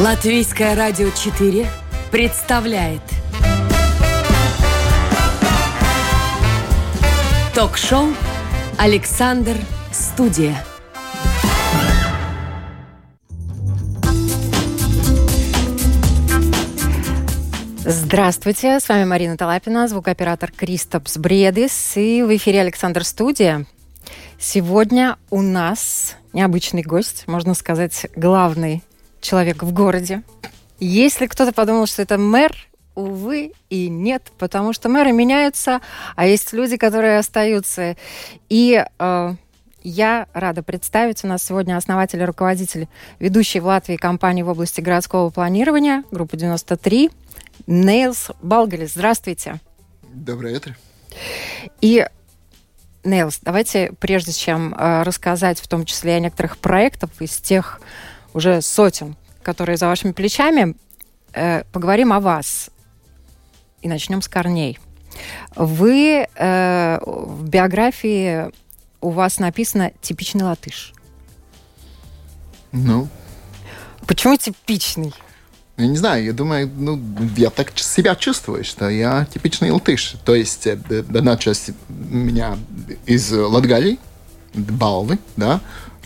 Латвийское радио 4 представляет Ток-шоу «Александр Студия». Здравствуйте, с вами Марина Талапина, звукооператор Кристопс Бредис и в эфире Александр Студия. Сегодня у нас необычный гость, можно сказать, главный человек в городе. Если кто-то подумал, что это мэр, увы и нет, потому что мэры меняются, а есть люди, которые остаются. И э, я рада представить, у нас сегодня основатель и руководитель ведущей в Латвии компании в области городского планирования, группа 93, Нейлс Балгалис. Здравствуйте. Доброе утро. И Нейлс, давайте, прежде чем э, рассказать в том числе о некоторых проектах из тех уже сотен, которые за вашими плечами, э, поговорим о вас. И начнем с корней. Вы э, в биографии у вас написано типичный латыш. Ну? Почему типичный? Я не знаю, я думаю, ну, я так себя чувствую, что я типичный латыш. То есть э, одна часть меня из Латгалии, Балвы, да,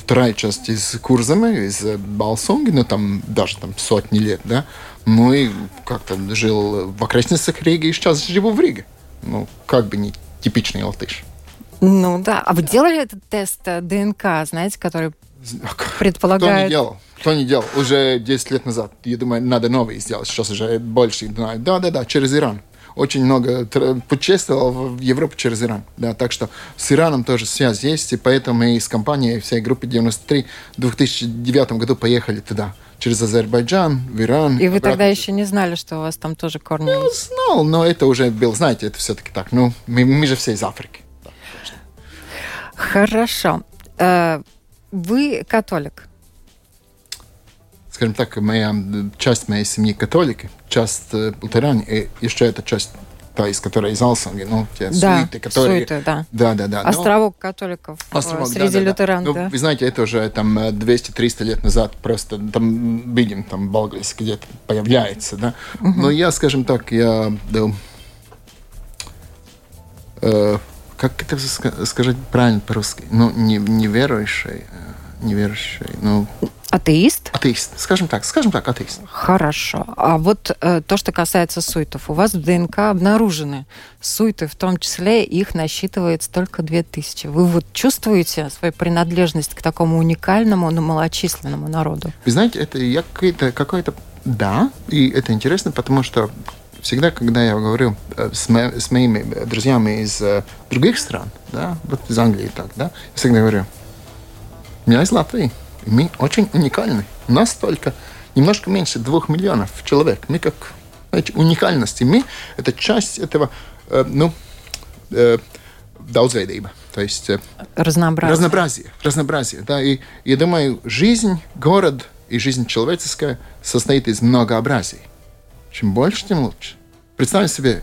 вторая часть из Курзамы, из Балсонги, ну, там даже там сотни лет, да. Ну, и как-то жил в окрестностях Риги, и сейчас живу в Риге. Ну, как бы не типичный латыш. Ну, да. А вы делали этот тест э, ДНК, знаете, который предполагает... Кто не делал? Кто не делал? Уже 10 лет назад. Я думаю, надо новый сделать. Сейчас уже больше знаю. Да-да-да, через Иран очень много путешествовал в Европу через Иран. Да, так что с Ираном тоже связь есть, и поэтому мы с компанией всей группы 93 в 2009 году поехали туда через Азербайджан, в Иран. И вы обратно. тогда еще не знали, что у вас там тоже корни ну, есть? Знал, но это уже был, знаете, это все-таки так. Ну, мы, мы же все из Африки. Хорошо. Э, вы католик? Скажем так, моя часть моей семьи католики, часть э, лютеране, и еще эта часть та, из которой из Алсанги, ну, те да, суеты, которые... Суеты, да. Да, да, да. Островок Но... католиков э, Островок, среди да, да, лютеран, да. Ну, вы знаете, это уже там 200-300 э, лет назад просто там видим, там Балглис где-то появляется, да. Угу. Но я, скажем так, я... Да, э, как это сказать правильно по-русски? Ну, не, неверующий, неверующий, ну... Атеист? Атеист, скажем так, скажем так, атеист. Хорошо. А вот э, то, что касается суетов, у вас в ДНК обнаружены суеты, в том числе их насчитывается только 2000. Вы вот чувствуете свою принадлежность к такому уникальному, но малочисленному народу? Вы знаете, это я какой-то, какой-то, да, и это интересно, потому что всегда, когда я говорю э, с, мо с моими друзьями из э, других стран, да, вот из Англии так, да, я всегда говорю, я из Латвии мы очень уникальны. Нас только немножко меньше двух миллионов человек. Мы как знаете, уникальности. Мы – это часть этого, э, ну, э, daudzveidība. То есть э, разнообразие. разнообразие. Разнообразие, да. И я думаю, жизнь, город и жизнь человеческая состоит из многообразий. Чем больше, тем лучше. Представьте себе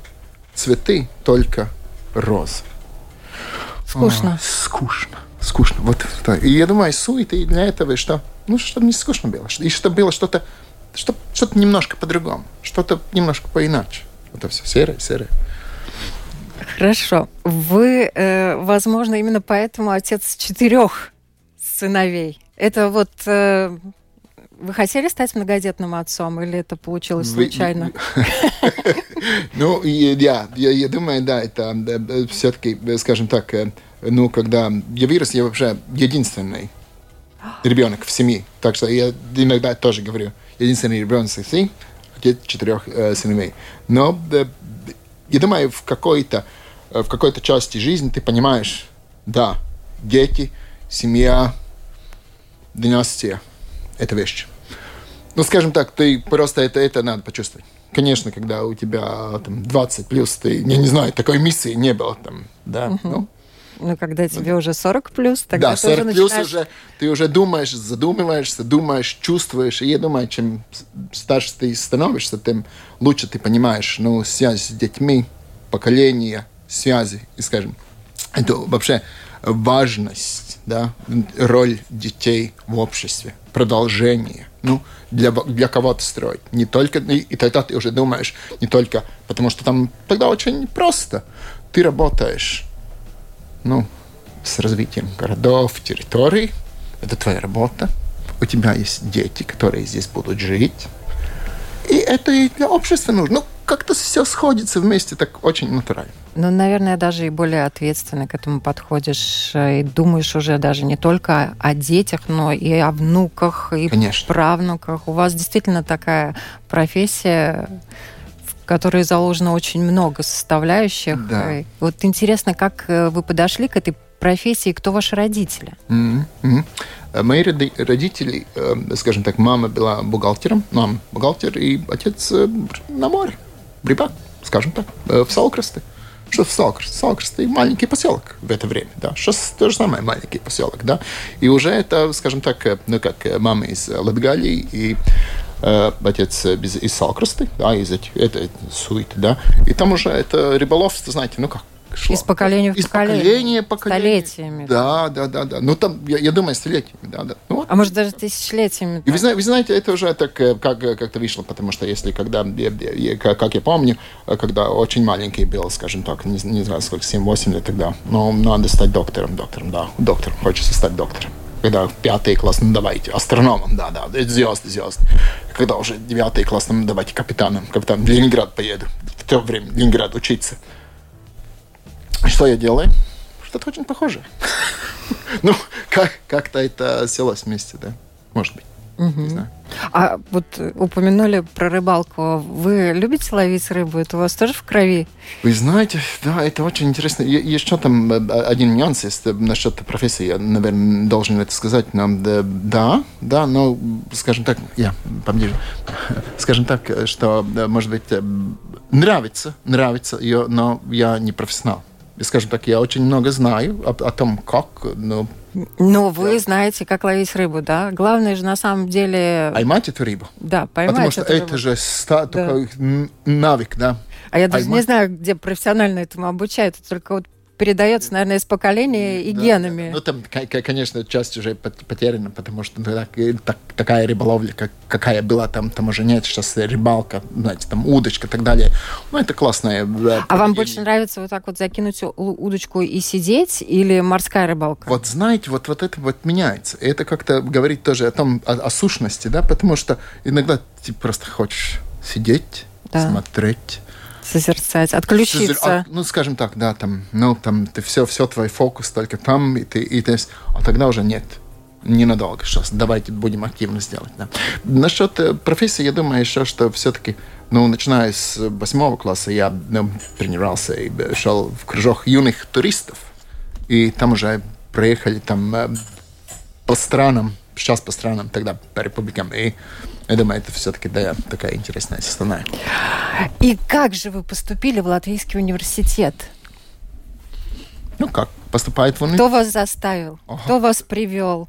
цветы только розы. Скучно. А, скучно скучно. Вот, да. И я думаю, суеты для этого, что, ну, чтобы не скучно было. И чтобы было что-то, что, что-то немножко по-другому, что-то немножко поиначе. Это все серое, серое. Хорошо. Вы, э, возможно, именно поэтому отец четырех сыновей. Это вот э, вы хотели стать многодетным отцом, или это получилось случайно? Ну, я, думаю, да, это все-таки, скажем так, э, ну, когда я вырос, я вообще единственный ребенок в семье. Так что я иногда тоже говорю, единственный ребенок в семье, отец четырех э, сыновей. Но э, я думаю, в какой-то в какой-то части жизни ты понимаешь, да, дети, семья, династия – это вещь. Ну, скажем так, ты просто это, это надо почувствовать. Конечно, когда у тебя там 20 плюс, ты, я не знаю, такой миссии не было там, да, угу. ну, ну, когда тебе уже 40 плюс, тогда Да, 40 уже плюс начинаешь... уже, ты уже думаешь, задумываешься, думаешь, чувствуешь. И я думаю, чем старше ты становишься, тем лучше ты понимаешь, ну, связь с детьми, поколение, связи, и, скажем, это вообще важность, да, роль детей в обществе, продолжение. Ну, для, для кого-то строить. Не только, и, и тогда ты уже думаешь, не только, потому что там тогда очень просто. Ты работаешь, ну, с развитием городов, территорий. Это твоя работа. У тебя есть дети, которые здесь будут жить. И это и для общества нужно. Ну, как-то все сходится вместе так очень натурально. Ну, наверное, даже и более ответственно к этому подходишь э, и думаешь уже даже не только о детях, но и о внуках, и Конечно. правнуках. У вас действительно такая профессия, которой заложено очень много составляющих. Да. Вот интересно, как э, вы подошли к этой профессии, кто ваши родители? Mm-hmm. Мои родители, скажем так, мама была бухгалтером, мама бухгалтер, и отец на море, рыбак, скажем так, в Салкрасте. Что в Салкрасте? Салкрасте маленький поселок в это время, да. Сейчас то же самое маленький поселок, да. И уже это, скажем так, ну как мама из Латгалии и э, отец из, из Салкрасты, да, из этих, это, суеты, да. И там уже это рыболовство, знаете, ну как, шло. Из поколения в Из поколение. поколения в поколение. Столетиями. Да, да, да, да. Ну, там, я, я думаю, столетиями, да, да. Ну, вот. А может, даже тысячелетиями. И вы, знаете, вы знаете, это уже так э, как, как-то вышло, потому что если когда, как я помню, э, когда очень маленький был, скажем так, не, не знаю, сколько, 7-8 лет тогда, ну, надо стать доктором, доктором, да, доктором, хочется стать доктором. Когда пятый класс, ну давайте, астрономом, да, да, звезды, звезды. Когда уже девятый класс, ну давайте капитаном, капитан в Ленинград поеду. В то время в Ленинград учиться. Что я делаю? Что-то очень похожее. Ну, как, как-то это селось вместе, да? Может быть. Не знаю. А вот упомянули про рыбалку. Вы любите ловить рыбу? Это у вас тоже в крови? Вы знаете, да, это очень интересно. Е- Еще там э, один нюанс есть э, насчет профессии. Я, наверное, должен это сказать. Но, да, да, да, но, скажем так, я поближе. Скажем так, что, э, может быть, нравится, нравится ее, но я не профессионал. Скажем так, я очень много знаю о, о том, как, ну, Но вы знаете, как ловить рыбу, да? Главное же на самом деле... поймать эту рыбу. Да, поймать Потому что эту это рыбу. же ста- Да. навык, да. А я даже не поймать. знаю, где профессионально этому обучают. Только вот передается, наверное, из поколения и Да, генами. да. Ну, там, конечно, часть уже пот- потеряна, потому что ну, так- и так- такая рыболовля, как, какая была там, там уже нет. Сейчас рыбалка, знаете, там удочка и так далее. Ну, это классная. э, А вам больше нравится вот так вот закинуть удочку и сидеть или морская рыбалка? Вот знаете, вот, вот это вот меняется. Это как-то говорит тоже о том, о, о сущности, да, потому что иногда ты просто хочешь сидеть, Да. смотреть, Созерцать, отключиться. А, ну, скажем так, да, там, ну, там, ты все, все, твой фокус только там, и ты, и ты, а тогда уже нет. Ненадолго сейчас. Давайте будем активно сделать. Да. Насчет э, профессии, я думаю еще, что все-таки, ну, начиная с восьмого класса, я ну, тренировался и шел в кружок юных туристов. И там уже проехали там э, по странам, сейчас по странам, тогда по республикам. И я думаю, это все-таки, да, такая интересная составная. И как же вы поступили в Латвийский университет? Ну, как поступает в уни- Кто вас заставил? Ага. Кто вас привел?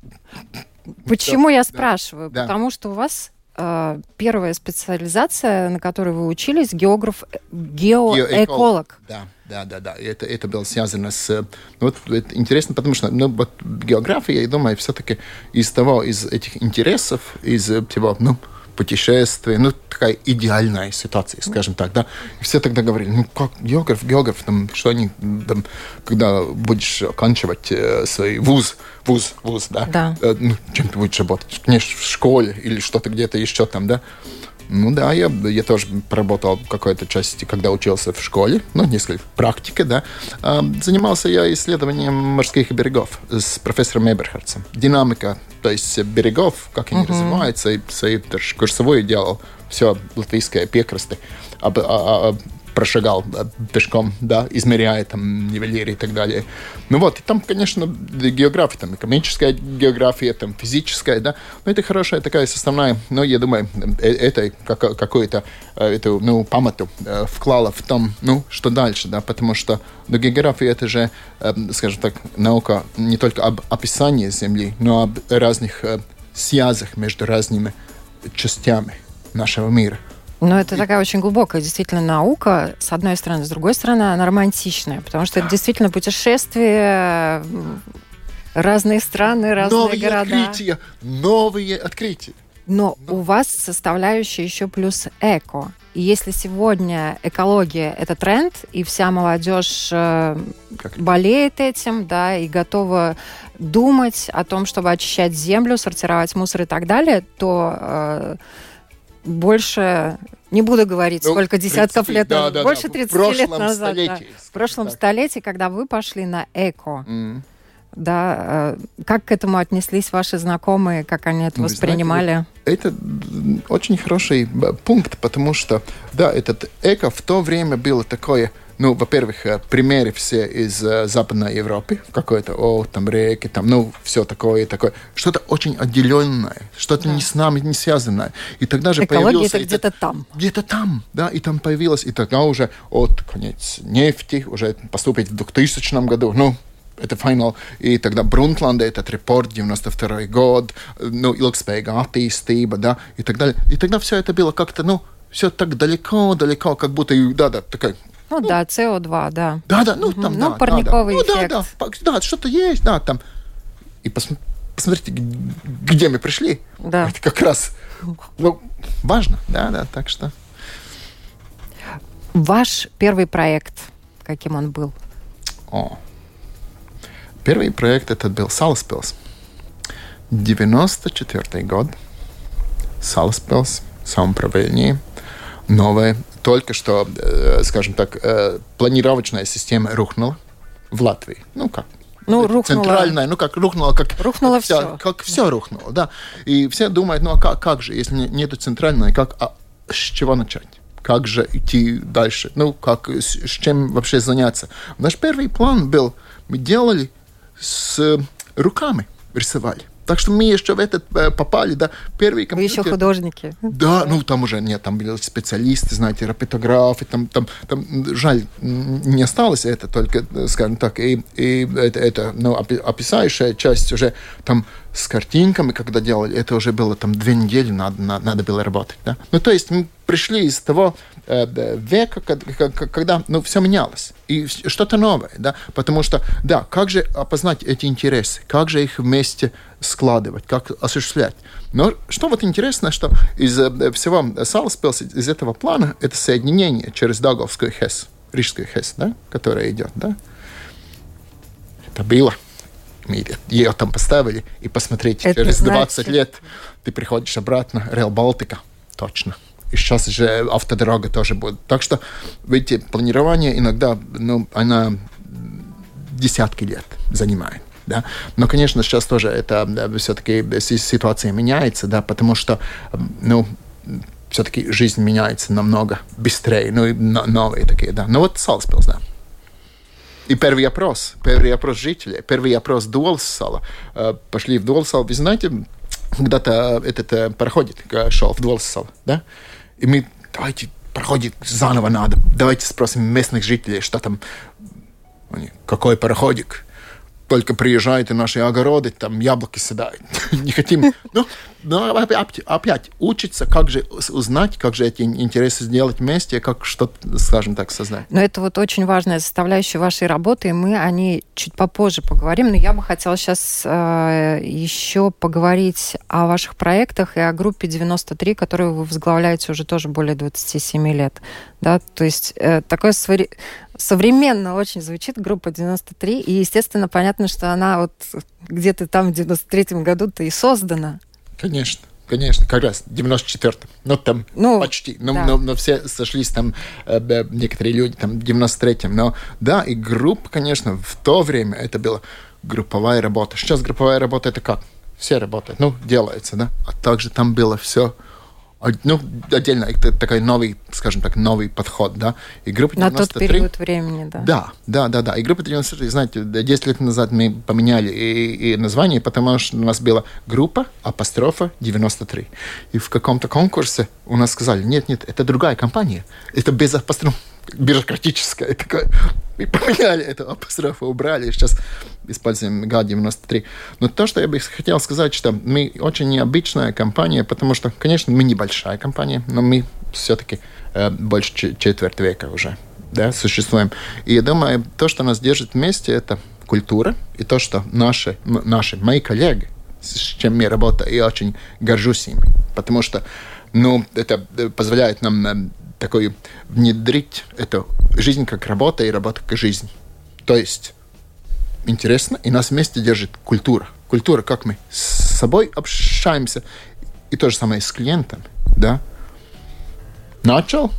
Почему я спрашиваю? да. Потому что у вас первая специализация, на которой вы учились, географ, э, геоэколог. Да, да, да, да. Это, это было связано с... э, ну, Вот это интересно, потому что ну, вот география, я думаю, все-таки из того, из этих интересов, из э, всего, ну, путешествий, ну, такая идеальная ситуация, скажем так, да. И все тогда говорили, ну, как географ, географ, там, что они, там, когда будешь оканчивать э, свой вуз, вуз, вуз, да, Да. Э, ну, чем ты будешь работать? Конечно, в школе или что-то где-то еще там, да. Ну да, я, я тоже поработал в какой-то части, когда учился в школе, ну, несколько практика, да. А, занимался я исследованием морских берегов с профессором Эберхардсом. Динамика, то есть берегов, как они развиваются, и свою тоже курсовую делал, все латвийское пекрасты, об- а- а- а, прошагал э, пешком, да, измеряя там нивелиры и так далее. Ну вот, и там, конечно, география, там экономическая география, там физическая, да, но это хорошая такая составная, но я думаю, э, это как- какую-то э, эту, ну, памяту вклала в том, ну, что дальше, да, потому что, ну, география это же, скажем так, наука не только об описании Земли, но об разных связях между разными частями нашего мира. Но это такая очень глубокая действительно наука, с одной стороны. С другой стороны, она романтичная, потому что это действительно путешествие, разные страны, разные новые города. открытия, новые открытия. Но у вас составляющая еще плюс эко. И если сегодня экология – это тренд, и вся молодежь э, болеет этим, да, и готова думать о том, чтобы очищать землю, сортировать мусор и так далее, то э, больше не буду говорить, Ну, сколько десятков 30, лет да, да, да, больше 30 лет назад. да. В прошлом так. столетии, когда вы пошли на эко, М. да, э, как к этому отнеслись ваши знакомые, как они это вы знаете, воспринимали? Это м, очень хороший б- пункт, потому что, да, этот эко в то время было такое, ну, во-первых, э, примеры все из э, Западной Европы, какой-то, о, там реки, там, ну, все такое, такое. Что-то очень отделенное, что-то Да. не с нами не связанное. И тогда же Экология появился это где-то там. где-то там, да, и там появилось, и тогда уже от конец нефти, уже поступить в 2000 году, ну, это финал, и тогда Брунтланда, этот репорт, 92 год, ну, ilgspējīga attīstība, да, и так далее. И тогда все это было как-то, ну, все так далеко-далеко, как будто, и, да, да, такая, Ну да, СО2, да. да, да, ну, там, Ну, да, да, парниковый да, ну, да, эффект. да, пак- да, что-то есть, да, там. И пос- посмотрите, где мы пришли. Да. Это как раз, ну, важно, да, да, так что... Ваш первый проект, каким он был? О. Первый проект этот был Саласпилс. 94 год. Саласпилс, самоуправление. Новое. Только что, э, скажем так, э, планировочная система рухнула в Латвии. Ну как? Ну, Это рухнула. Центральная, ну как рухнула, как Рухнуло как вся- всё. как все рухнуло, да. И все думают, ну а как, как же, если не- нету центральной, как, а с чего начать? Как же идти дальше? Ну, как, с, с чем вообще заняться? Наш первый план был, мы делали с э, руками, рисовали. Так что мы еще в этот э, попали, да, первый Вы еще компьютер. художники. Да, ну там уже нет, там были специалисты, знаете, рапитографы, там, там, там жаль, не осталось это только, э, скажем так, и, и это, это ну, опи- описающая часть уже там с картинками, когда делали, это уже было там две недели надо, на- надо было работать, да. Ну, то есть мы пришли из того э, века, ка- когда, ну, все менялось, и что-то новое, да, потому что, да, как же опознать эти интересы, как же их вместе складывать, как осуществлять. Но что вот интересно, что из э, всего Саласпилс, из этого плана, это соединение через Даговскую ХЭС, Рижскую ХЭС, да, которая идет, да, это было. Мы ее там поставили, и посмотрите, Это через 20 значит- лет ты приходишь обратно, Реал Балтика, точно. И сейчас же автодорога тоже будет. Так что, видите, планирование иногда, ну, она десятки лет занимает. Да? Но, конечно, сейчас тоже это все-таки ситуация меняется, да, потому что, ну, все-таки жизнь меняется намного быстрее, ну, и но- новые такие, да. Ну, вот Салспилс, да. И первый опрос, первый опрос жителей, первый опрос Дуолсала. Э, Пошли в Дуолсал, вы знаете, когда-то этот э, пароходик э, шел в Дуолсал, да? И мы, давайте, пароходик заново надо, давайте спросим местных жителей, что там, они, какой пароходик, только приезжают и наши огороды, там яблоки съедают. Не хотим. Ну, но опять, опять учиться, как же узнать, как же эти интересы сделать вместе, как что-то, скажем так, создать. Но это вот очень важная составляющая вашей работы, и мы о ней чуть попозже поговорим. Но я бы хотела сейчас э, еще поговорить о ваших проектах и о группе 93, которую вы возглавляете уже тоже более 27 лет. Да? То есть э, такое совре- современно очень звучит группа 93, и, естественно, понятно, что она вот где-то там в 93-м году-то и создана. Конечно. Конечно, как раз в 94-м. Ну, там Ну, почти. Но, да. но, но все сошлись там, э, некоторые люди там в 93-м. Но да, и группа, конечно, в то время это была групповая работа. Сейчас групповая работа это как? Все работают, ну, делается, да? А также там было все ну, отдельно, это такой новый, скажем так, новый подход, да. И группа На тот 93 период времени, да. да, да, да, да. И группа 93, знаете, 10 лет назад мы поменяли и, и название, потому что у нас была группа апострофа 93. И в каком-то конкурсе у нас сказали, нет, нет, это другая компания. Это без апострофа бюрократическая. И такое. Мы поменяли эту апострофу, убрали, и сейчас используем ГА-93. Но то, что я бы хотел сказать, что мы очень необычная компания, потому что, конечно, мы небольшая компания, но мы все-таки э, больше четверть века уже да, существуем. И я думаю, то, что нас держит вместе, это культура, и то, что наши, наши мои коллеги, с чем я работаю, я очень горжусь ими, потому что ну, это э, позволяет нам э, такой внедрить эту жизнь как работа и работа как жизнь. То есть интересно, и нас вместе держит культура. Культура, как мы с собой общаемся, и то же самое с клиентом, да. Начал,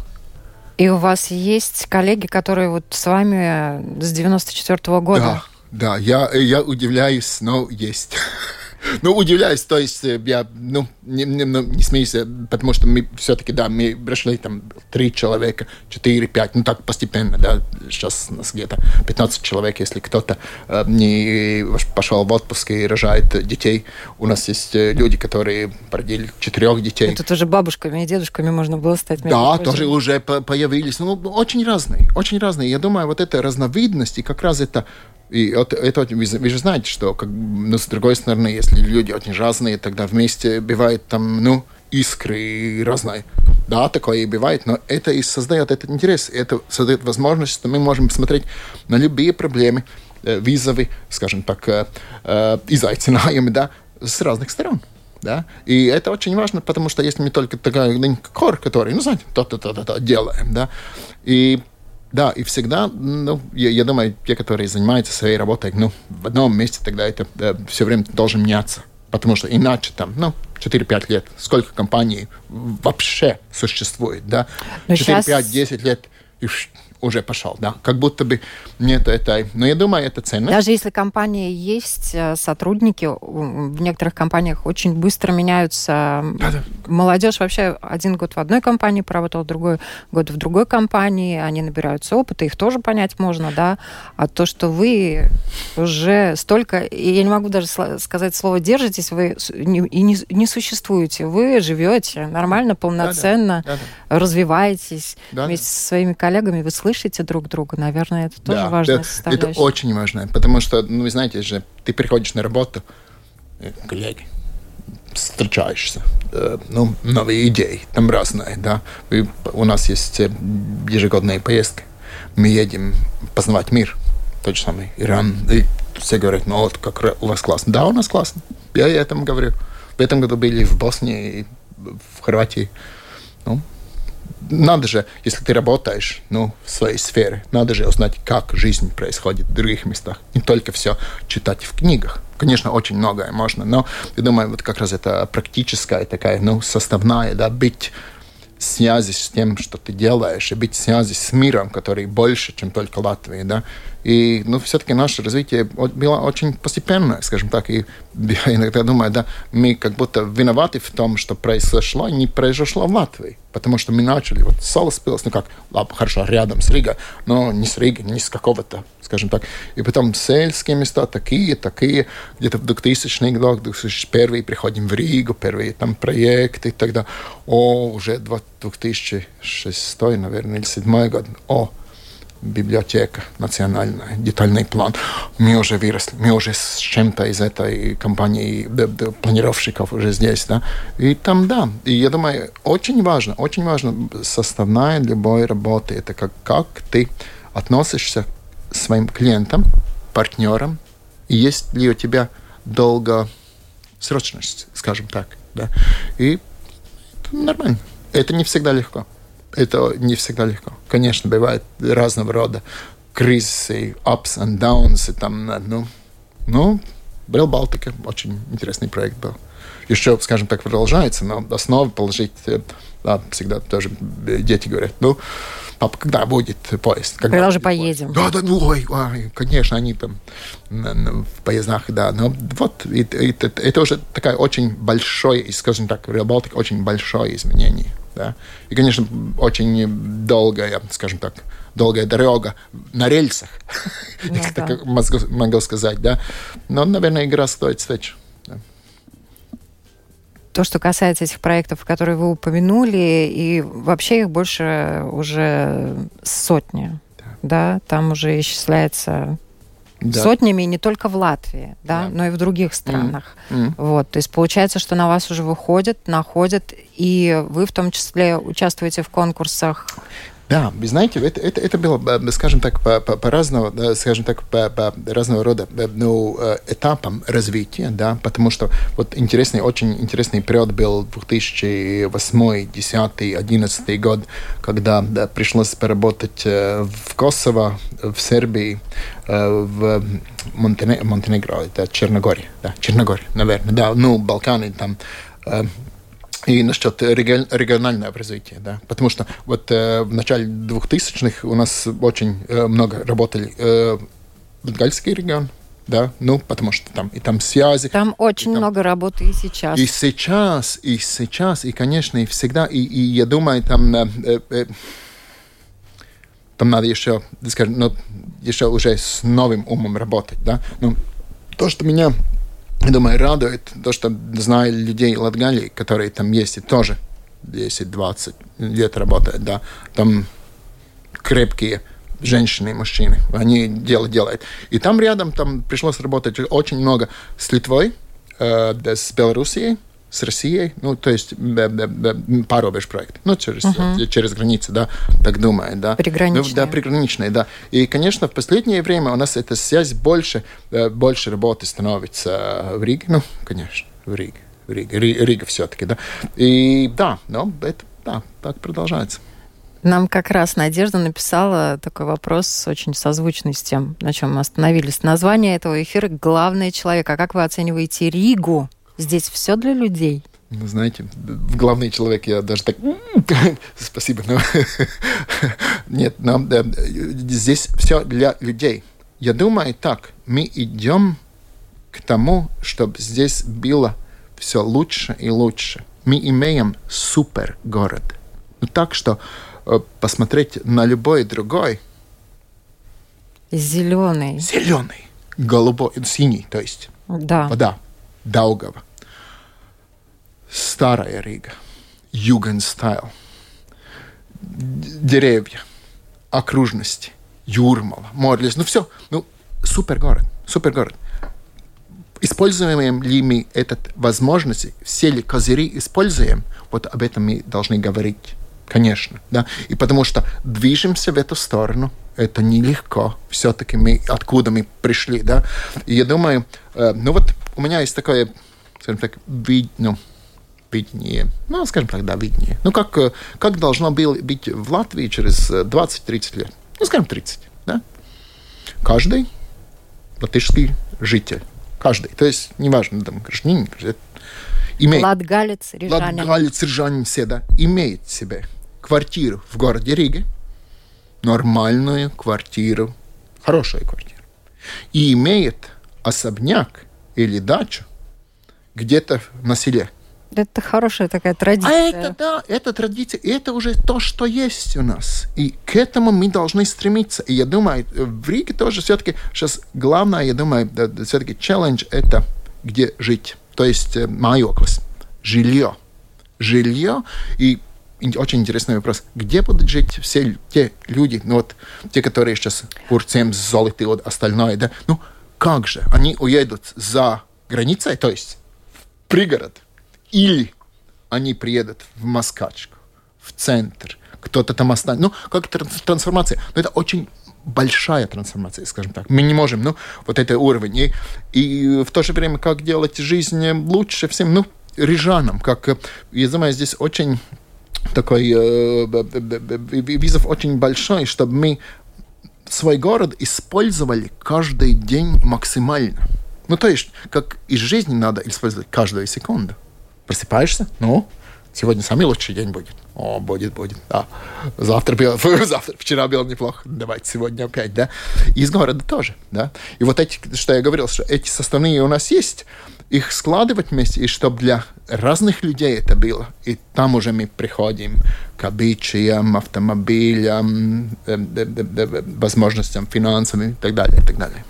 и у вас есть коллеги, которые вот с вами с 94 -го года? Да, да, я, я удивляюсь, но есть. Ну, удивляюсь, то есть э, я, ну, не, не, ну, не смеюсь, э, потому что мы все-таки, да, мы пришли там три человека, четыре, пять, ну, так постепенно, да, сейчас у нас где-то 15 человек, если кто-то э, не пошел в отпуск и рожает детей. У нас есть э, люди, которые родили четырех детей. Это тоже бабушками и дедушками можно было стать. Да, прочим. тоже уже появились, ну, очень разные, очень разные. Я думаю, вот эта разновидность, и как раз это и это, это вы, вы же знаете, что как, ну, с другой стороны, если люди очень разные, тогда вместе бывает там, ну, искры разные. Да, такое и бывает, но это и создает этот интерес, это создает возможность, что мы можем смотреть на любые проблемы, э, визовые, скажем так, э, э, изайцинājumi, да, с разных сторон. Да? И это очень важно, потому что если мы только такой кор, который, ну, знаете, то-то-то-то делаем, да, и да, и всегда, ну, я, я думаю, те, которые занимаются своей работой, ну, в одном месте, тогда это да, все время должен меняться. Потому что иначе там, ну, 4-5 лет, сколько компаний вообще существует, да? 4-5-10 лет, и уже пошел, да, как будто бы нет этой, но я думаю, это ценно. Даже если компания есть, э, сотрудники, в некоторых компаниях очень быстро меняются. Да, да. Молодежь вообще один год в одной компании поработал, другой год в другой компании, они набираются опыта, их тоже понять можно, да, а то, что вы уже столько, и я не могу даже сказать слово держитесь, вы и не, не существуете, вы живете нормально, полноценно, да, да, да, да. развиваетесь да, вместе со своими коллегами, вы слышите слышите друг друга, наверное, это тоже да, важная это, составляющая. Это очень важно, потому что, ну, вы знаете же, ты приходишь на работу, коллеги, встречаешься, э, ну, новые идеи, там разные, да. И у нас есть э, ежегодные поездки, мы едем познавать мир, тот же самый Иран, и все говорят, ну вот как у вас классно. Да, у нас классно, я и этому говорю. В этом году были в Боснии, в Хорватии. Ну, надо же, если ты работаешь ну, в своей сфере, надо же узнать, как жизнь происходит в других местах. Не только все читать в книгах. Конечно, очень многое можно, но я думаю, вот как раз это практическая такая, ну, составная, да, быть связи с тем, что ты делаешь, и быть в связи с миром, который больше, чем только Латвия, да. И, ну, все-таки наше развитие было очень постепенное, скажем так, и я иногда думаю, да, мы как будто виноваты в том, что произошло, не произошло в Латвии, потому что мы начали, вот Солоспилс, ну как, ладно, хорошо, рядом с Рига, но не с Рига, не с какого-то, скажем так, и потом сельские места такие, такие, где-то в 2000 год, 2001 приходим в Ригу, первые там проекты, тогда, о, уже 2006, наверное, или 2007 год, о, библиотека национальная, детальный план. Мы уже выросли, мы уже с чем-то из этой компании планировщиков уже здесь, да. И там, да, и я думаю, очень важно, очень важно, составная любой работы, это как, как ты относишься к своим клиентам, партнерам, и есть ли у тебя долгосрочность, скажем так, да. И это нормально. Это не всегда легко это не всегда легко. Конечно, бывает разного рода кризисы, ups and downs, и там, ну, ну, Брел Балтика, очень интересный проект был. Еще, скажем так, продолжается, но основы положить, э, да, всегда тоже дети говорят, ну, папа, когда будет поезд? Когда, когда уже поедем? Да, да, ну, ой, ой, конечно, они там в поездах, да, но вот это, это, это уже такая очень большое, скажем так, Реал Балтика очень большое изменение. Да? И, конечно, очень долгая, скажем так, долгая дорога на рельсах, ну, если да. так могу, могу сказать, да. Но, наверное, игра стоит свеч. Да. То, что касается этих проектов, которые вы упомянули, и вообще их больше уже сотни, да, да? там уже исчисляется да. сотнями не только в Латвии, да, да. но и в других странах. Mm. Вот, то есть получается, что на вас уже выходят, находят, и вы в том числе участвуете в конкурсах. Да, вы знаете, это, это, это было, э, скажем так, по, по, по разного, скажем так, по, по разного рода э, ну, э, этапам развития, да, потому что вот интересный, очень интересный период был 2008, 10, 11 год, когда да, пришлось поработать в Косово, в Сербии, в Монтенегро, это Черногория, да, Черногория, наверное, да, ну, Балканы там, и насчет регионального развития, да, потому что вот э, в начале 2000-х у нас очень э, много работали э, Бенгальский регион, да, ну, потому что там и там связи. Там очень там, много работы и сейчас. И сейчас, и сейчас, и, конечно, и всегда, и, и я думаю, там, э, э, э там надо еще, скажем, ну, еще уже с новым умом работать, да, ну, то, что меня я думаю, радует то, что знаю людей Латгалии, которые там есть и тоже 10-20 лет работают, да, там крепкие женщины и мужчины, они дело делают. И там рядом там пришлось работать очень много с Литвой, э, с Белоруссией, с Россией, ну, то есть паробеж проект, ну, через, uh-huh. через границы, да, так думаю, да. Приграничные. Ну, да, приграничные, да. И, конечно, в последнее время у нас эта связь больше, э, больше работы становится в Риге, ну, конечно, в Риге, в Риге, Рига все-таки, да. И да, но это, да, так продолжается. Нам как раз Надежда написала такой вопрос, очень созвучный с тем, на чем мы остановились. Название этого эфира «Главный человек». А как вы оцениваете Ригу Здесь все для людей. Ну, знаете, главный человек я даже так... Спасибо, но... Нет, но здесь все для людей. Я думаю так, мы идем к тому, чтобы здесь было все лучше и лучше. Мы имеем супер город. Ну так что э, посмотреть на любой другой... Зеленый. Зеленый. Голубой, синий, то есть. Да. Вода. Daugava, Старая Рига, Югенстайл, деревья, окружности, Юрмала, Морлис, ну все, ну супер город, супер город. Используем ли мы этот возможности, все ли козыри используем, вот об этом мы должны говорить, конечно, да, и потому что движемся в эту сторону, это нелегко, все-таки мы, откуда мы пришли, да, и я думаю, э, ну вот у меня есть такое, скажем так, вид, ну, видение, ну, скажем так, да, видение. Ну, как, э, как должно было быть в Латвии через 20-30 лет? Ну, скажем, 30, да? Каждый латышский житель, каждый, то есть, неважно, там, гражданин, имеет... Латгалец, рижанин. Латгалец, рижанин, все, да, имеет себе квартиру в городе Риге, нормальную квартиру, хорошую квартиру, и имеет особняк или дачу где-то на селе. Это хорошая такая традиция. А это, да, это традиция. И это уже то, что есть у нас. И к этому мы должны стремиться. И я думаю, в Риге тоже все-таки сейчас главное, я думаю, все-таки челлендж это где жить. То есть э, майоклас. Жилье. Жилье. И очень интересный вопрос. Где будут жить все те люди, ну вот те, которые сейчас курцем, золоты, вот остальное, да? Ну, как же? Они уедут за границей, то есть в пригород, или они приедут в Москачку, в центр, кто-то там останется. Ну, как трансформация. Но это очень большая трансформация, скажем так. Мы не можем, ну, вот это уровень. И, и в то же время, как делать жизнь лучше всем, ну, рижанам, как, я думаю, здесь очень такой э, визов очень большой, чтобы мы свой город использовали каждый день максимально. Ну, то есть, как из жизни надо использовать каждую секунду. Просыпаешься, ну, сегодня самый лучший день будет. О, будет, будет, да. Завтра, был, завтра вчера было неплохо, давайте сегодня опять, да. Из города тоже, да. И вот эти, что я говорил, что эти составные у нас есть, их складывать вместе, и чтобы для разных людей это было. И там уже мы приходим к обычаям, автомобилям, э, э, э, возможностям финансовым и так далее, и так далее.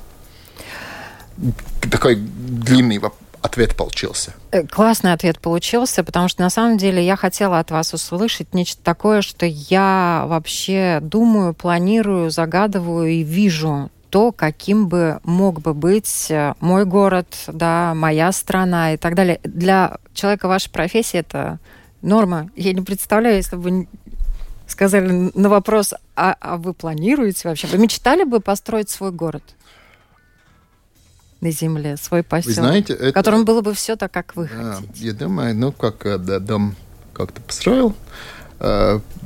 Такой длинный ответ получился. Классный ответ получился, потому что на самом деле я хотела от вас услышать нечто такое, что я вообще думаю, планирую, загадываю и вижу то, каким бы мог бы быть э, мой город, да, моя страна и так далее. Для человека вашей профессии это норма. Я не представляю, если бы сказали на вопрос, а, а вы планируете вообще? Вы мечтали бы построить свой город? на земле, свой поселок, вы знаете, это... в котором было бы все так, как вы да, хотите. Я думаю, ну, как э, да, дом как-то построил,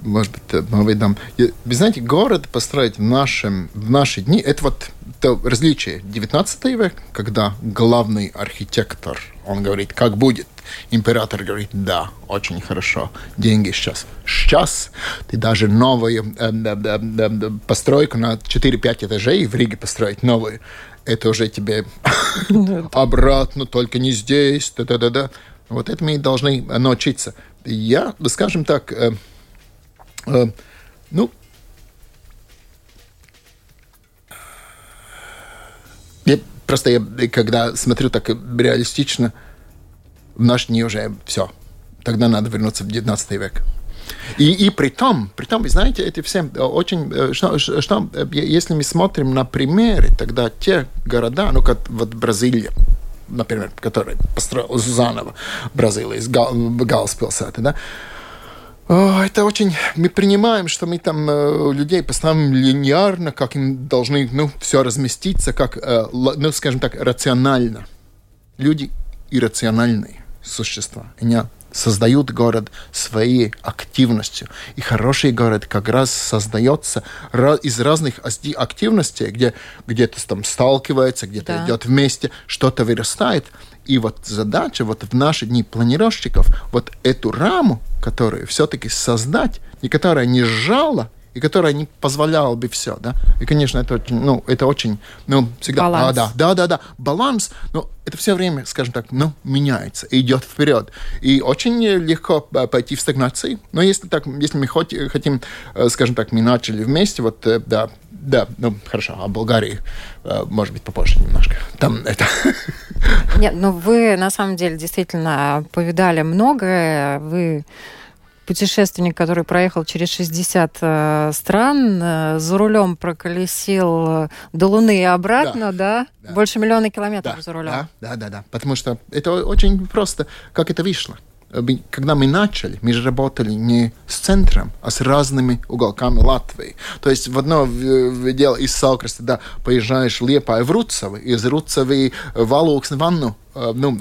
может быть, новый дом. Вы знаете, город построить в, нашем, в наши дни, это вот то различие. 19 век, когда главный архитектор, он говорит, как будет. Император говорит, да, очень хорошо, деньги сейчас. Сейчас ты даже новую э, э, э, постройку на 4-5 этажей в Риге построить новую, это уже тебе обратно, только не здесь, да-да-да-да. Вот это мы и должны научиться. Я, скажем так, э, э, ну, я, просто я, когда смотрю так реалистично, в наш дни уже все. Тогда надо вернуться в 19 век. И, и при том, при том, вы знаете, эти все очень... Э, что, что, если мы смотрим на примеры, тогда те города, ну, как вот Бразилия, например, который построил заново Бразилия из Гал, Галспилсета, да, это очень... Мы принимаем, что мы там э, людей поставим линейно, как им должны, ну, все разместиться, как, э, ну, скажем так, рационально. Люди иррациональные существа. Они создают город своей активностью. И хороший город как раз создается из разных активностей, где где-то там сталкивается, где-то да. идет вместе, что-то вырастает. И вот задача вот в наши дни планировщиков вот эту раму, которую все-таки создать, и которая не сжала, и которая не позволяла бы все, да. И, конечно, это, ну, это очень, ну, всегда... Баланс. А, да, да, да, да, баланс, но это все время, скажем так, ну, меняется, идет вперед. И очень легко э, пойти в стагнации, но если так, если мы хоть, хотим, э, скажем так, мы начали вместе, вот, э, да, да, ну, хорошо, а Болгарии, может быть, попозже немножко. Там это... Нет, ну вы, на самом деле, действительно повидали многое, вы путешественник, который проехал через 60 э, стран, э, за рулем проколесил э, до Луны и обратно, да? да? да. Больше миллиона километров да, за рулем. Да, да, да, да. Потому что это очень просто, как это вышло когда мы начали, мы же работали не с центром, а с разными уголками Латвии. То есть в одно дело из Салкраста, да, поезжаешь Лепа в Руцево, из Руцевы в Алуксн, Ванну, э, ну,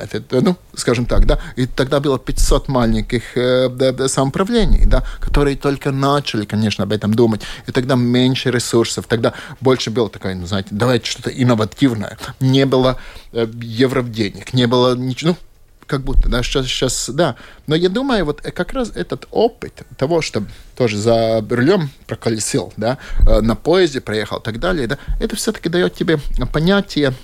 это, ну, скажем так, да, и тогда было 500 маленьких э, самоуправлений, да, которые только начали, конечно, об этом думать, и тогда меньше ресурсов, тогда больше было такое, ну, знаете, давайте что-то инновативное. Не было э, евро денег, не было ничего, ну, как будто, да, сейчас, сейчас, да. Но я думаю, вот как раз этот опыт того, что тоже за рулем проколесил, да, э, на поезде проехал и так далее, да, это все-таки дает тебе понятие,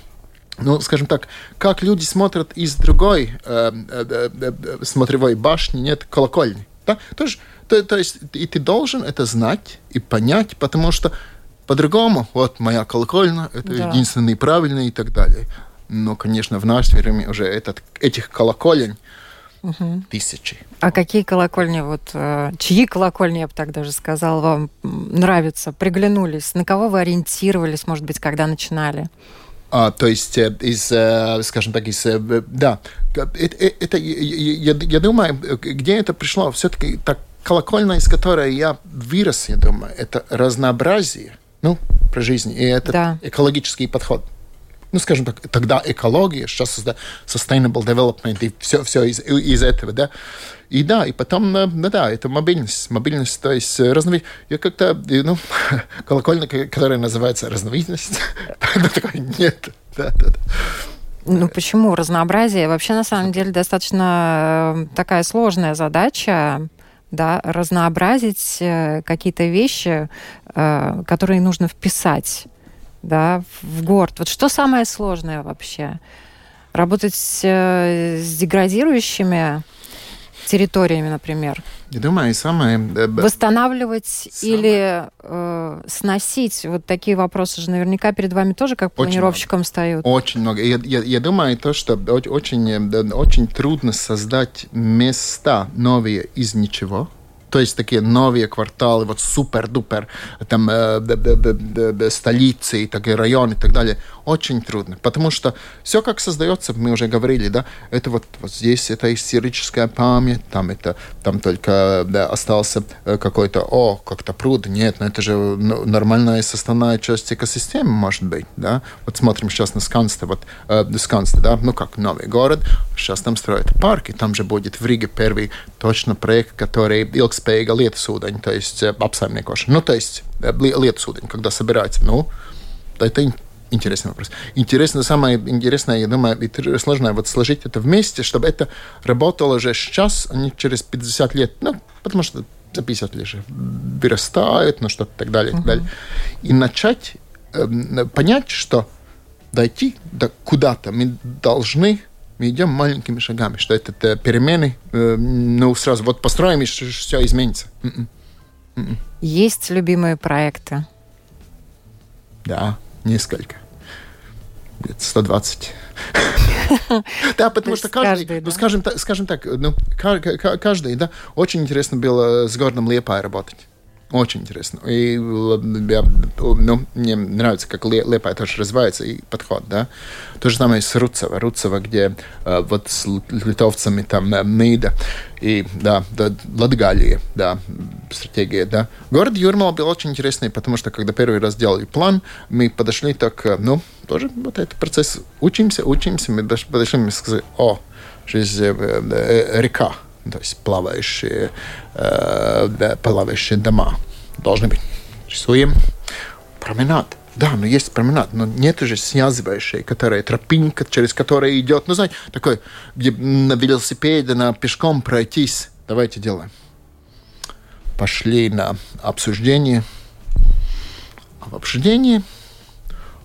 ну, скажем так, как люди смотрят из другой э, э, э, э смотревой башни, нет, колокольни. Да? Тоже, то, то есть и ты должен это знать и понять, потому что по-другому, вот моя колокольня, это да. единственный правильный и так далее но, конечно, в наше время уже этот, этих колоколен угу. тысячи. А какие колокольни, вот э, чьи колокольни, я бы так даже сказала, вам нравятся, приглянулись? На кого вы ориентировались, может быть, когда начинали? А, то есть э, из, э, скажем так, из, да, это, это я, я думаю, где это пришло, все-таки так колокольня, из которой я вырос, я думаю, это разнообразие, ну, про жизнь, и это да. экологический подход ну, скажем так, тогда экология, сейчас sustainable development, и все, все из, из этого, да. И да, и потом, э, ну да, это мобильность. Мобильность, то есть э, разновид... Я как-то, ну, колокольня, которая называется разновидность, такой нет. Да, да, да. Ну почему разнообразие? Вообще на самом деле достаточно э, такая сложная задача, да, разнообразить какие-то вещи, которые нужно вписать да, в город. Вот что самое сложное вообще? Работать с, э, деградирующими территориями, например? Я думаю, самое... Э, Восстанавливать самое... или э, сносить? Вот такие вопросы же наверняка перед вами тоже как планировщиком встают. Очень много. Я, я, я думаю, то, что очень, очень трудно создать места новые из ничего То есть такие новые кварталы, вот супер-дупер, там э, столицы, такие районы и так далее, очень трудно. Потому что все как создается, мы уже говорили, да, это вот, вот здесь это историческая память, там это, там только да, остался э, какой-то, о, как-то пруд, нет, ну это же ну, нормальная составная часть экосистемы, может быть, да. Вот смотрим сейчас на Скансте, вот э, Скансте, да, ну как новый город, сейчас там строят парки, там же будет в Риге первый точно проект, который ilgspējīga lietusūdeņa, то есть э, apsaimniekošana. Ну, то есть э, lietusūdeņi, когда собирается. Ну, это интересный вопрос. Интересно, самое интересное, я думаю, и сложное вот сложить это вместе, чтобы это работало уже сейчас, а не через 50 лет. Ну, потому что за 50 лет же вырастают, ну, что-то так далее, так далее. И начать э, понять, что дойти до куда-то мы должны мы идем маленькими шагами, что это, это перемены, э, ну, сразу вот построим, и все изменится. Mm-mm. Mm-mm. Есть любимые проекты? Да, несколько. Где-то 120. Да, потому что каждый, ну, скажем, скажем так, ну, каждый, да, очень интересно было с городом Лепай работать. Очень интересно. И ну, мне нравится, как Лепа тоже развивается, и подход, да. То же самое с Руцева. Руцева, где э, вот с литовцами там э, Нида и, да, да Латгалия, да, стратегия, да. Город Юрмала был очень интересный, потому что, когда первый раз делали план, мы подошли так, э, ну, тоже вот этот процесс, учимся, учимся, мы подошли, мы сказали, о, жизнь э, э, река, то есть плавающие, э, плавающие дома должны быть. Рисуем променад. Да, но есть променад, но нет уже связывающей, которая тропинка, через которую идет, ну, знаете, такой, где на велосипеде, на пешком пройтись. Давайте делаем. Пошли на обсуждение. А в обсуждении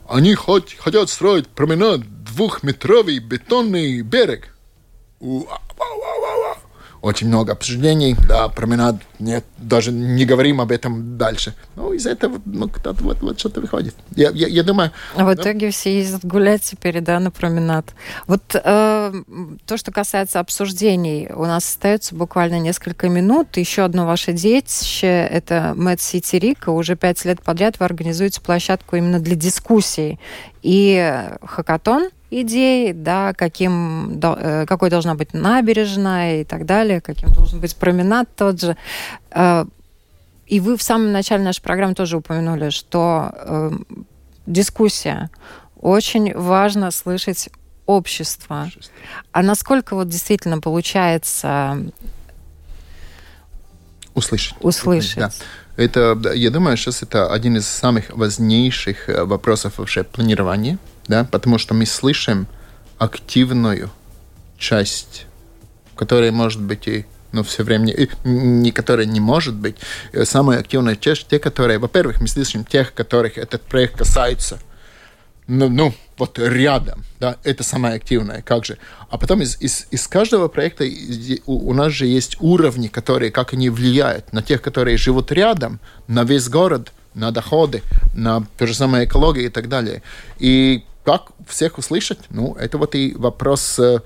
они хоть, хотят строить променад двухметровый бетонный берег. У, а, очень много обсуждений, да, променад, нет, даже не говорим об этом дальше. Ну, из этого ну, вот, вот что-то выходит. Я, я, я думаю... А в итоге да? все ездят гулять теперь, да, на променад. Вот э, то, что касается обсуждений, у нас остается буквально несколько минут. Еще одно ваше детище, это Mad City Рика. Уже пять лет подряд вы организуете площадку именно для дискуссий. И хакатон идей, да, каким, э, какой должна быть набережная и так далее, каким должен быть променад тот же. Э, и вы в самом начале нашей программы тоже упомянули, что э, дискуссия. Очень важно слышать общество. А насколько вот действительно получается услышать? Услышать. Да. Это, я думаю, сейчас это один из самых важнейших вопросов вообще планирования да, потому что мы слышим активную часть, которая может быть и но все время, не которая не может быть. Э, самая активная часть, те, которые, во-первых, мы слышим тех, которых этот проект касается, ну, ну вот рядом, да, это самое активное, как же. А потом из, из, из каждого проекта у, у нас же есть уровни, которые, как они влияют на тех, которые живут рядом, на весь город, на доходы, на то же самое экологию и так далее. И как всех услышать? Ну, это вот и вопрос э,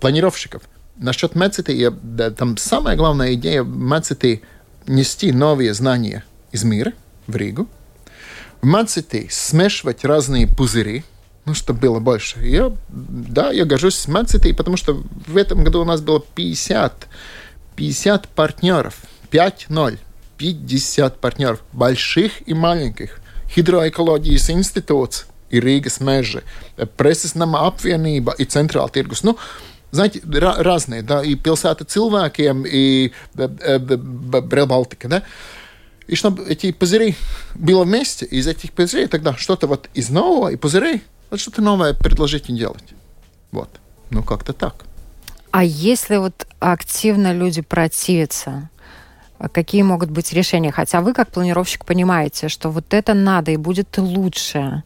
планировщиков. Насчет Мецити, да, там самая главная идея Мецити нести новые знания из мира в Ригу. В Мецити смешивать разные пузыри, ну, чтобы было больше. Я, да, я горжусь с потому что в этом году у нас было 50, 50 партнеров. 5-0. 50 партнеров. Больших и маленьких. Hidroekoloģijas институт, ir Rīgas meži, preses nama apvienība, ir centrāla tirgus. Nu, Знаете, разные, да, и пилсата cilvēkiem, и Брел Балтика, да. И чтобы эти пузыри было вместе, из этих пузырей тогда что-то вот из нового, и пузырей, вот что-то новое предложить и делать. Вот. Ну, как-то так. А если вот активно люди противятся, какие могут быть решения? Хотя вы, как планировщик, понимаете, что вот это надо и будет лучше.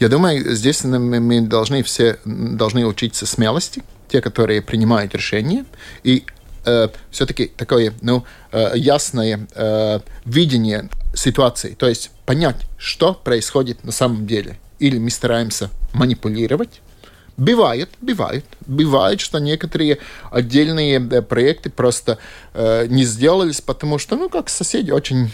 Я думаю, здесь мы должны все должны учиться смелости, те, которые принимают решения, и э, все-таки такое ну, э, ясное э, видение ситуации, то есть понять, что происходит на самом деле. Или мы стараемся манипулировать, Бывает, бывает. Бывает, что некоторые отдельные проекты просто э, не сделались, потому что, ну, как соседи очень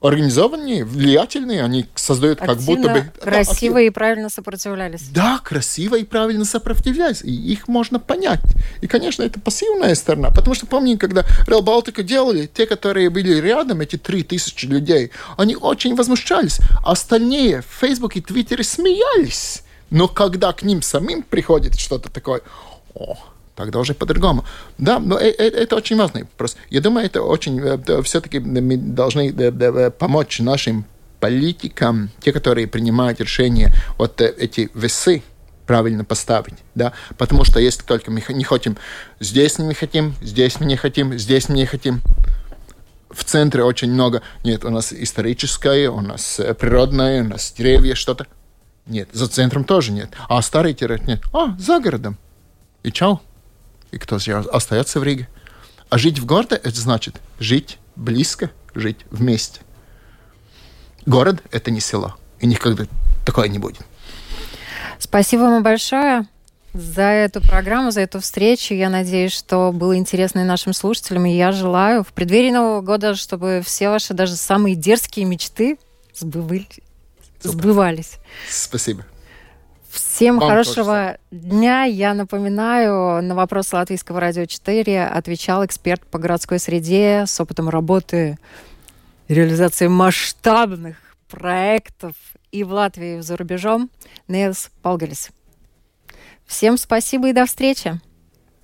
организованные, влиятельные, они создают Активно, как будто бы... Красиво да, и правильно сопротивлялись. Да, красиво и правильно сопротивлялись. И их можно понять. И, конечно, это пассивная сторона. Потому что помню, когда Real Baltica делали, те, которые были рядом, эти три тысячи людей, они очень возмущались. А остальные в Facebook и Твиттере смеялись. Но когда к ним самим приходит что-то такое, о, тогда уже по-другому. Да, но это, это очень важный вопрос. Я думаю, это очень... Э, Все-таки мы должны э, помочь нашим политикам, те, которые принимают решения, вот э, эти весы правильно поставить, да, потому что если только мы не хотим, здесь мы не хотим, здесь мы не хотим, здесь мы не хотим, в центре очень много, нет, у нас историческое, у нас природное, у нас деревья, что-то, нет, за центром тоже нет, а старый территорий нет, а, за городом, и чау и кто остается в Риге. А жить в городе – это значит жить близко, жить вместе. Город – это не село, и никогда такое не будет. Спасибо вам большое за эту программу, за эту встречу. Я надеюсь, что было интересно и нашим слушателям. И я желаю в преддверии Нового года, чтобы все ваши даже самые дерзкие мечты сбывались. сбывались. Спасибо. Всем Вам хорошего дня. Я напоминаю, на вопрос Латвийского радио 4 отвечал эксперт по городской среде с опытом работы и реализации масштабных проектов и в Латвии, и за рубежом Нейлс Полгалис. Всем спасибо и до встречи.